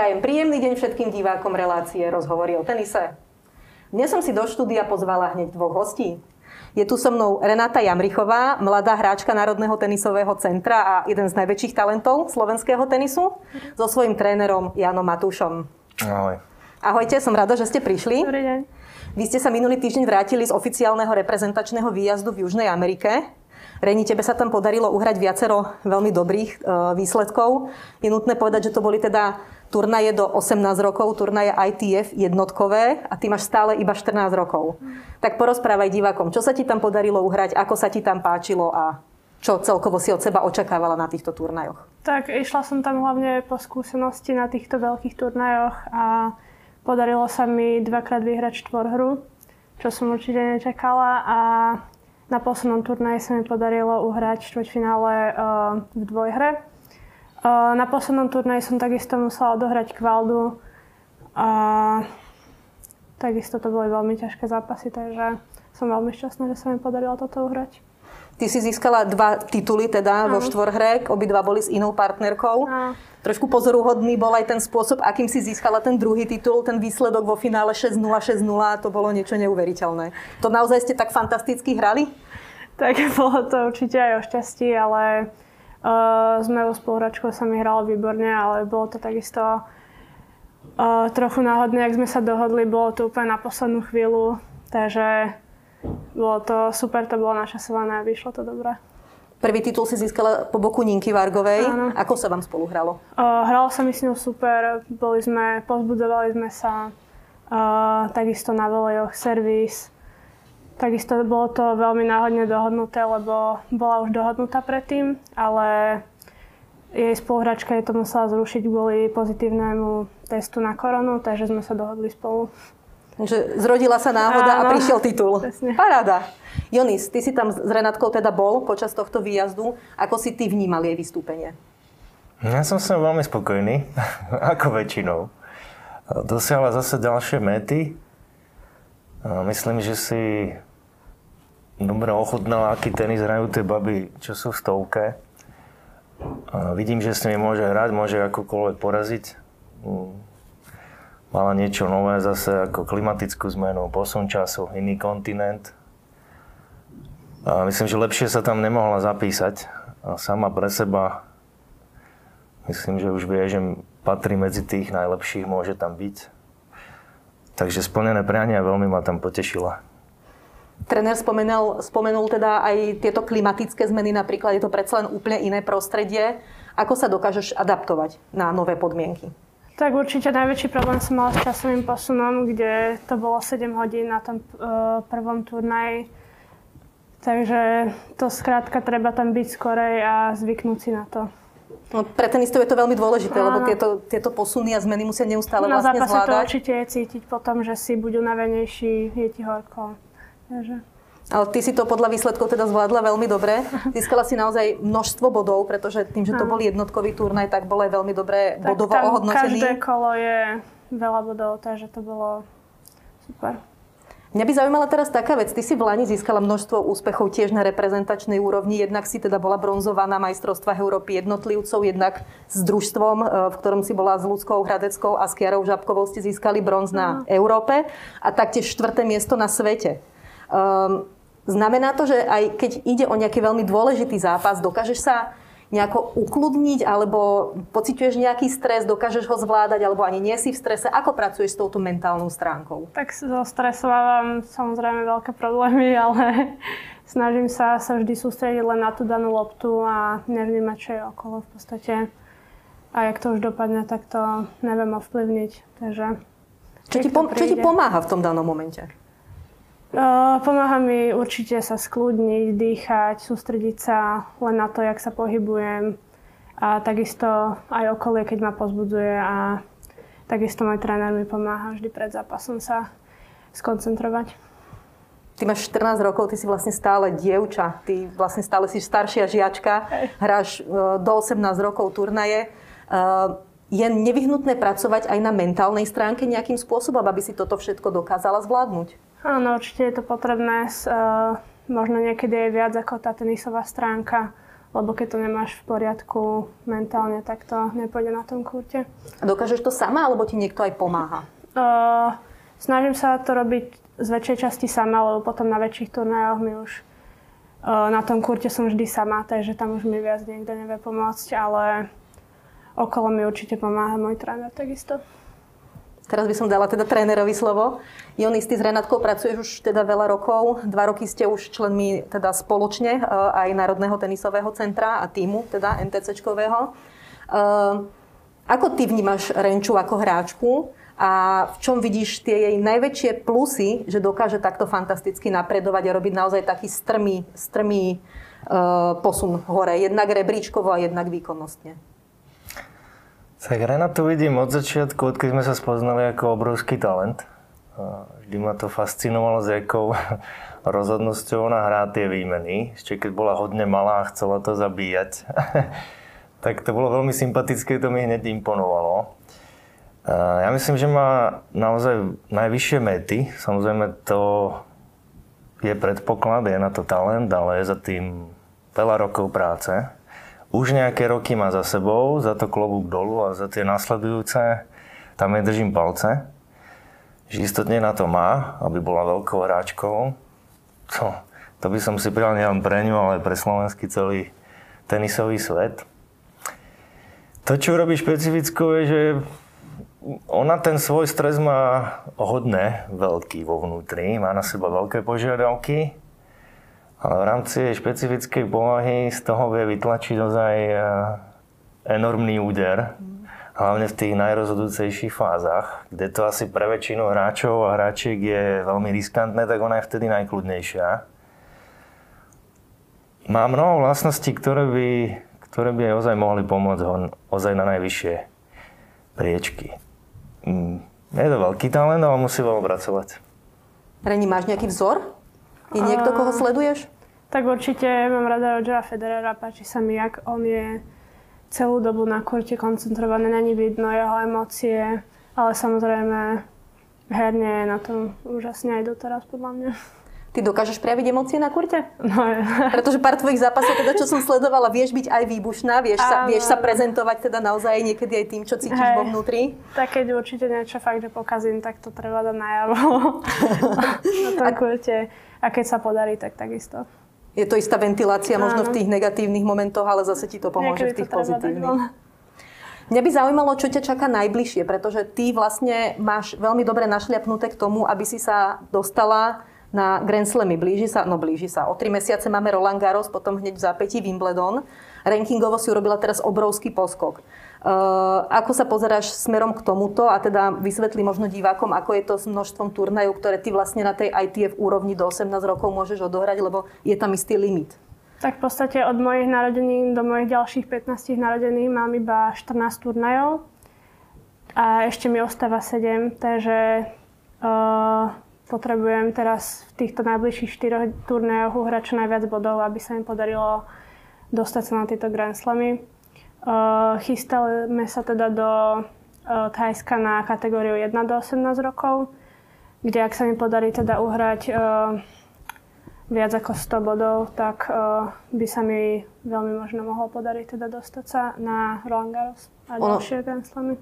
Prajem príjemný deň všetkým divákom relácie Rozhovory o tenise. Dnes som si do štúdia pozvala hneď dvoch hostí. Je tu so mnou Renáta Jamrichová, mladá hráčka Národného tenisového centra a jeden z najväčších talentov slovenského tenisu, so svojím trénerom Janom Matúšom. Ahoj. Ahojte, som rada, že ste prišli. Dobrý deň. Vy ste sa minulý týždeň vrátili z oficiálneho reprezentačného výjazdu v Južnej Amerike. Reni, tebe sa tam podarilo uhrať viacero veľmi dobrých e, výsledkov. Je nutné povedať, že to boli teda turnaje do 18 rokov, turnaje ITF jednotkové a ty máš stále iba 14 rokov. Tak porozprávaj divákom, čo sa ti tam podarilo uhrať, ako sa ti tam páčilo a čo celkovo si od seba očakávala na týchto turnajoch? Tak išla som tam hlavne po skúsenosti na týchto veľkých turnajoch a Podarilo sa mi dvakrát vyhrať štvorhru, čo som určite nečakala a na poslednom turnaji sa mi podarilo uhrať štvrťfinále uh, v dvojhre. Uh, na poslednom turnaji som takisto musela odohrať kvaldu a takisto to boli veľmi ťažké zápasy, takže som veľmi šťastná, že sa mi podarilo toto uhrať. Ty si získala dva tituly teda Áno. vo štvorhre, obidva boli s inou partnerkou. Áno. Trošku pozoruhodný bol aj ten spôsob, akým si získala ten druhý titul, ten výsledok vo finále 6-0, 6-0, to bolo niečo neuveriteľné. To naozaj ste tak fantasticky hrali? Tak bolo to určite aj o šťastí, ale uh, s mojou spoluhračkou sa mi hralo výborne, ale bolo to takisto uh, trochu náhodné, ak sme sa dohodli, bolo to úplne na poslednú chvíľu, takže bolo to super, to bolo načasované a vyšlo to dobre. Prvý titul si získala po boku Ninky Vargovej. Áno. Ako sa vám spolu hralo? Uh, hralo sa mi s ňou super, boli sme, pozbudzovali sme sa, uh, takisto na volejoch, servis. Takisto bolo to veľmi náhodne dohodnuté, lebo bola už dohodnutá predtým, ale jej spoluhračka je to musela zrušiť kvôli pozitívnemu testu na koronu, takže sme sa dohodli spolu. Že zrodila sa náhoda Áno, a prišiel titul. Presne. Paráda. Jonis, ty si tam s Renátkou teda bol počas tohto výjazdu. Ako si ty vnímal jej vystúpenie? Ja som sa veľmi spokojný, ako väčšinou. Dosiahla zase ďalšie mety. Myslím, že si dobre ochutnala, aký tenis hrajú tie baby, čo sú v stovke. Vidím, že s nimi môže hrať, môže akokoľvek poraziť mala niečo nové zase ako klimatickú zmenu, posun času, iný kontinent. A myslím, že lepšie sa tam nemohla zapísať. A sama pre seba myslím, že už vie, že patrí medzi tých najlepších, môže tam byť. Takže splnené priania veľmi ma tam potešila. Trenér spomenul, spomenul teda aj tieto klimatické zmeny, napríklad je to predsa len úplne iné prostredie. Ako sa dokážeš adaptovať na nové podmienky? Tak určite najväčší problém som mala s časovým posunom, kde to bolo 7 hodín na tom uh, prvom turnaji. Takže to skrátka treba tam byť skorej a zvyknúť si na to. No, pre tenistov je to veľmi dôležité, Áno. lebo tieto, tieto posuny a zmeny musia neustále na vlastne zvládať. Na zápase to určite je cítiť potom, že si budú navenejší, je ti horko. Takže... Ale ty si to podľa výsledkov teda zvládla veľmi dobre. Získala si naozaj množstvo bodov, pretože tým, že to bol jednotkový turnaj, tak bolo aj veľmi dobre tak bodovo tam ohodnotený. každé kolo je veľa bodov, takže to bolo super. Mňa by zaujímala teraz taká vec. Ty si v Lani získala množstvo úspechov tiež na reprezentačnej úrovni. Jednak si teda bola bronzová na majstrovstvách Európy jednotlivcov, jednak s družstvom, e, v ktorom si bola s Ľudskou Hradeckou a s Kiarou Žabkovou ste získali bronz na Európe a taktiež štvrté miesto na svete. Um, Znamená to, že aj keď ide o nejaký veľmi dôležitý zápas, dokážeš sa nejako ukludniť, alebo pociťuješ nejaký stres, dokážeš ho zvládať, alebo ani nie si v strese. Ako pracuješ s touto mentálnou stránkou? Tak so stresovávam samozrejme veľké problémy, ale snažím sa sa vždy sústrediť len na tú danú loptu a nevnímať, čo je okolo v podstate. A jak to už dopadne, tak to neviem ovplyvniť. Takže, čo, ti, pom- čo ti pomáha v tom danom momente? Pomáha mi určite sa skľudniť, dýchať, sústrediť sa len na to, jak sa pohybujem a takisto aj okolie, keď ma pozbudzuje a takisto môj tréner mi pomáha vždy pred zápasom sa skoncentrovať. Ty máš 14 rokov, ty si vlastne stále dievča, ty vlastne stále si staršia žiačka, hráš e, do 18 rokov turnaje. E, je nevyhnutné pracovať aj na mentálnej stránke nejakým spôsobom, aby si toto všetko dokázala zvládnuť? Áno, určite je to potrebné. Uh, možno niekedy je viac ako tá tenisová stránka, lebo keď to nemáš v poriadku mentálne, tak to nepôjde na tom kurte. A dokážeš to sama, alebo ti niekto aj pomáha? Uh, snažím sa to robiť z väčšej časti sama, lebo potom na väčších turnajoch mi už uh, na tom kurte som vždy sama, takže tam už mi viac niekto nevie pomôcť, ale okolo mi určite pomáha môj tréner takisto. Teraz by som dala teda trénerovi slovo. Jony, ty s Renátkou pracuješ už teda veľa rokov. Dva roky ste už členmi teda spoločne e, aj Národného tenisového centra a týmu, teda NTCčkového. E, ako ty vnímaš Renču ako hráčku a v čom vidíš tie jej najväčšie plusy, že dokáže takto fantasticky napredovať a robiť naozaj taký strmý, strmý uh, posun hore, jednak rebríčkovo a jednak výkonnostne? Tak Renatu vidím od začiatku, odkedy sme sa spoznali ako obrovský talent. Vždy ma to fascinovalo, s jakou rozhodnosťou ona hrá tie výmeny. Ešte keď bola hodne malá a chcela to zabíjať. tak to bolo veľmi sympatické, to mi hneď imponovalo. Ja myslím, že má naozaj najvyššie mety. Samozrejme to je predpoklad, je na to talent, ale je za tým veľa rokov práce už nejaké roky má za sebou, za to klobúk dolu a za tie nasledujúce tam jej držím palce. Že istotne na to má, aby bola veľkou hráčkou. To, to by som si prijal nielen pre ňu, ale pre slovenský celý tenisový svet. To, čo robí špecifickou, je, že ona ten svoj stres má hodne veľký vo vnútri, má na seba veľké požiadavky ale v rámci špecifickej povahy z toho vie vytlačiť ozaj e, enormný úder, hlavne v tých najrozhodujúcejších fázach, kde to asi pre väčšinu hráčov a hráčiek je veľmi riskantné, tak ona je vtedy najkľudnejšia. Má mnoho vlastností, ktoré by, ktoré by ozaj mohli pomôcť ho ozaj na najvyššie priečky. Mm, je to veľký talent, ale musí veľa pracovať. Reni, máš nejaký vzor? Je niekto, koho sleduješ? Tak určite mám rada Rogera Federera, páči sa mi, jak on je celú dobu na kurte koncentrovaný, není vidno jeho emócie, ale samozrejme herne je na tom úžasne aj doteraz podľa mňa. Ty dokážeš prejaviť emócie na kurte? No. Pretože pár tvojich zápasov, teda čo som sledovala, vieš byť aj výbušná, vieš, sa, vieš sa prezentovať teda naozaj niekedy aj tým, čo cítiš Hej. vo vnútri. Tak keď určite niečo fakt, že pokazím, tak to treba dať najavo na tom kurte. A keď sa podarí, tak takisto. Je to istá ventilácia Áno. možno v tých negatívnych momentoch, ale zase ti to pomôže Niekedy v tých pozitívnych. Mňa by zaujímalo, čo ťa čaká najbližšie, pretože ty vlastne máš veľmi dobre našliapnuté k tomu, aby si sa dostala na Grand Slamy. Blíži sa, no blíži sa. O tri mesiace máme Roland Garros, potom hneď v zápätí Wimbledon. Rankingovo si urobila teraz obrovský poskok. Uh, ako sa pozeráš smerom k tomuto a teda vysvetli možno divákom, ako je to s množstvom turnajov, ktoré ty vlastne na tej ITF úrovni do 18 rokov môžeš odohrať, lebo je tam istý limit. Tak v podstate od mojich narodení do mojich ďalších 15 narodení mám iba 14 turnajov a ešte mi ostáva 7, takže uh, potrebujem teraz v týchto najbližších 4 turnajoch uhrať čo najviac bodov, aby sa mi podarilo dostať sa na tieto Grand Slamy. Uh, chystáme sa teda do uh, Thajska na kategóriu 1 do 18 rokov, kde ak sa mi podarí teda uhrať uh, viac ako 100 bodov, tak uh, by sa mi veľmi možno mohlo podariť teda dostať sa na Roland Garros a ono, ďalšie Grand Slamy.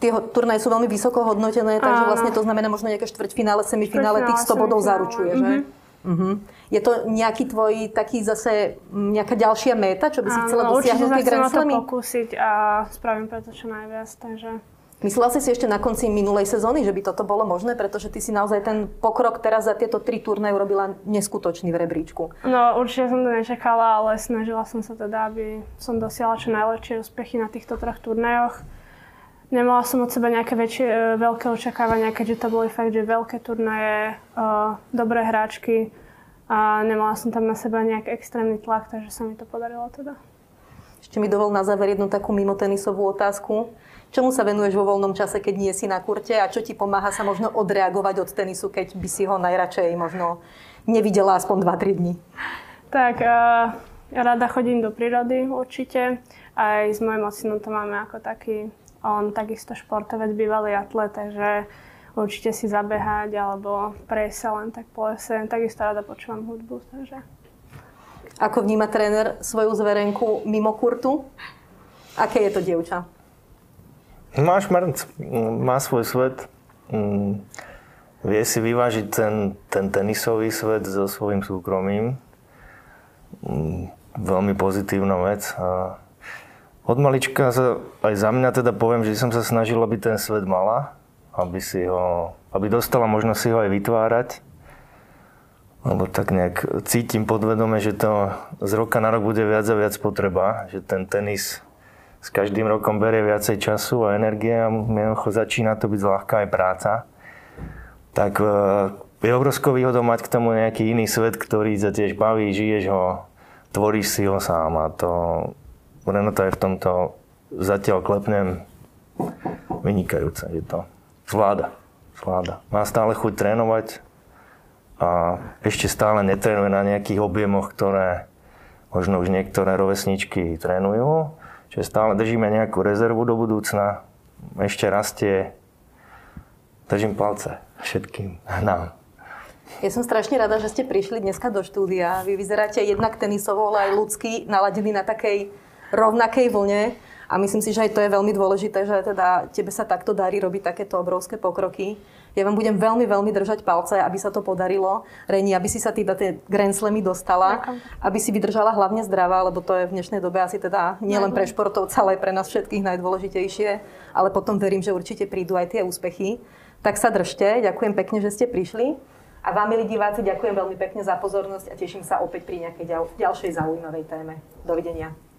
Tie turnaje sú veľmi vysoko hodnotené, takže vlastne to znamená možno nejaké štvrťfinále, semifinále, tých 100 bodov zaručuje, že? Uh-huh. Je to nejaký tvoj taký zase, nejaká ďalšia méta, čo by si chcela no, dosiahnuť tie Grand Slamy? to pokúsiť a spravím preto čo najviac, takže... Myslela si si ešte na konci minulej sezóny, že by toto bolo možné, pretože ty si naozaj ten pokrok teraz za tieto tri turnaje urobila neskutočný v rebríčku. No určite som to nečakala, ale snažila som sa teda, aby som dosiahla čo najlepšie úspechy na týchto troch turnajoch. Nemala som od seba nejaké väčšie, e, veľké očakávania, keďže to boli fakt, že veľké turnaje, uh, dobré hráčky a nemala som tam na seba nejak extrémny tlak, takže sa mi to podarilo teda. Ešte mi dovol na záver jednu takú mimo tenisovú otázku. Čomu sa venuješ vo voľnom čase, keď nie si na kurte a čo ti pomáha sa možno odreagovať od tenisu, keď by si ho najradšej možno nevidela aspoň 2-3 dní? Tak, uh, rada chodím do prírody určite. Aj s mojim ocinom to máme ako taký on takisto športovec, bývalý atlet, takže určite si zabehať alebo prejsť sa len tak po lese. Takisto rada počúvam hudbu, takže... Ako vníma tréner svoju zverenku mimo kurtu? Aké je to dievča? Máš mrnc, má svoj svet. Mm, vie si vyvážiť ten, ten tenisový svet so svojím súkromím. Mm, veľmi pozitívna vec. A od malička sa, aj za mňa teda poviem, že som sa snažil, aby ten svet mala, aby, si ho, aby dostala možnosť si ho aj vytvárať lebo tak nejak cítim podvedome, že to z roka na rok bude viac a viac potreba, že ten tenis s každým rokom berie viacej času a energie a začína to byť zľahká aj práca. Tak e, je obrovskou výhodou mať k tomu nejaký iný svet, ktorý sa tiež baví, žiješ ho, tvoríš si ho sám a to Renata je v tomto zatiaľ klepnem vynikajúce, je to zvláda, zvláda. Má stále chuť trénovať, a ešte stále netrénuje na nejakých objemoch, ktoré možno už niektoré rovesničky trénujú. Čiže stále držíme nejakú rezervu do budúcna, ešte rastie. Držím palce všetkým nám. Ja som strašne rada, že ste prišli dneska do štúdia. Vy vyzeráte jednak tenisovo, ale aj ľudský, naladení na takej rovnakej vlne. A myslím si, že aj to je veľmi dôležité, že teda tebe sa takto darí robiť takéto obrovské pokroky. Ja vám budem veľmi, veľmi držať palce, aby sa to podarilo. Reni, aby si sa teda tie Grand Slamy dostala, Ďakujem. aby si vydržala hlavne zdravá, lebo to je v dnešnej dobe asi teda nielen pre športovca, ale aj pre nás všetkých najdôležitejšie. Ale potom verím, že určite prídu aj tie úspechy. Tak sa držte, ďakujem pekne, že ste prišli. A vám, milí diváci, ďakujem veľmi pekne za pozornosť a teším sa opäť pri nejakej ďal- ďalšej zaujímavej téme. Dovidenia.